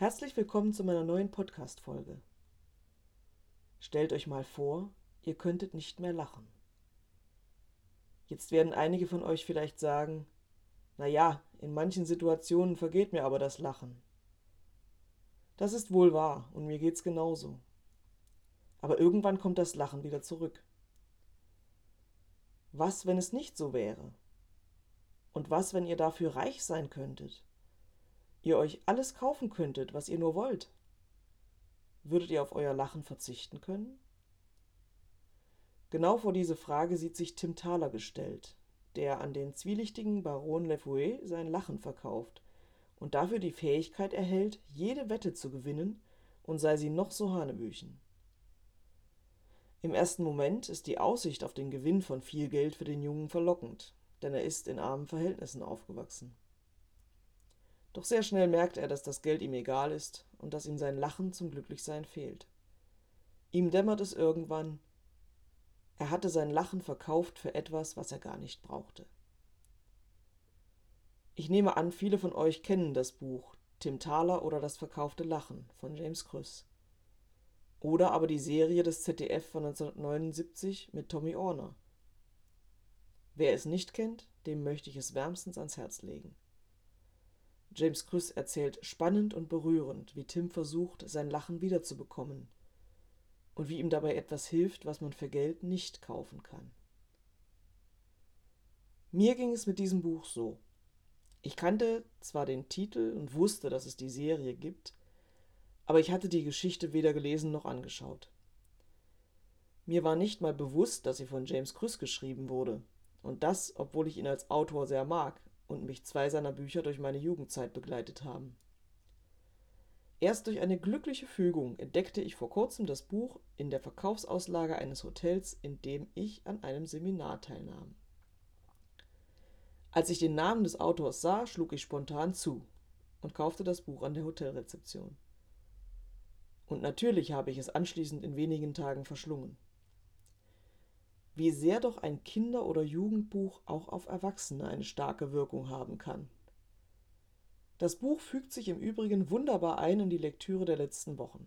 Herzlich willkommen zu meiner neuen Podcast-Folge. Stellt euch mal vor, ihr könntet nicht mehr lachen. Jetzt werden einige von euch vielleicht sagen, na ja, in manchen Situationen vergeht mir aber das Lachen. Das ist wohl wahr und mir geht's genauso. Aber irgendwann kommt das Lachen wieder zurück. Was, wenn es nicht so wäre? Und was, wenn ihr dafür reich sein könntet? Ihr euch alles kaufen könntet, was ihr nur wollt? Würdet ihr auf euer Lachen verzichten können? Genau vor diese Frage sieht sich Tim Thaler gestellt, der an den zwielichtigen Baron Lefouet sein Lachen verkauft und dafür die Fähigkeit erhält, jede Wette zu gewinnen, und sei sie noch so hanebüchen. Im ersten Moment ist die Aussicht auf den Gewinn von viel Geld für den Jungen verlockend, denn er ist in armen Verhältnissen aufgewachsen. Doch sehr schnell merkt er, dass das Geld ihm egal ist und dass ihm sein Lachen zum Glücklichsein fehlt. Ihm dämmert es irgendwann, er hatte sein Lachen verkauft für etwas, was er gar nicht brauchte. Ich nehme an, viele von euch kennen das Buch Tim Thaler oder das verkaufte Lachen von James Krüss. Oder aber die Serie des ZDF von 1979 mit Tommy Orner. Wer es nicht kennt, dem möchte ich es wärmstens ans Herz legen. James Krüss erzählt spannend und berührend, wie Tim versucht, sein Lachen wiederzubekommen und wie ihm dabei etwas hilft, was man für Geld nicht kaufen kann. Mir ging es mit diesem Buch so. Ich kannte zwar den Titel und wusste, dass es die Serie gibt, aber ich hatte die Geschichte weder gelesen noch angeschaut. Mir war nicht mal bewusst, dass sie von James Krüss geschrieben wurde, und das, obwohl ich ihn als Autor sehr mag und mich zwei seiner Bücher durch meine Jugendzeit begleitet haben. Erst durch eine glückliche Fügung entdeckte ich vor kurzem das Buch in der Verkaufsauslage eines Hotels, in dem ich an einem Seminar teilnahm. Als ich den Namen des Autors sah, schlug ich spontan zu und kaufte das Buch an der Hotelrezeption. Und natürlich habe ich es anschließend in wenigen Tagen verschlungen. Wie sehr doch ein Kinder- oder Jugendbuch auch auf Erwachsene eine starke Wirkung haben kann. Das Buch fügt sich im Übrigen wunderbar ein in die Lektüre der letzten Wochen.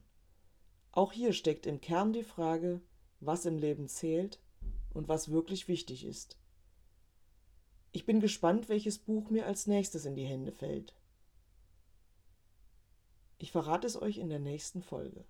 Auch hier steckt im Kern die Frage, was im Leben zählt und was wirklich wichtig ist. Ich bin gespannt, welches Buch mir als nächstes in die Hände fällt. Ich verrate es euch in der nächsten Folge.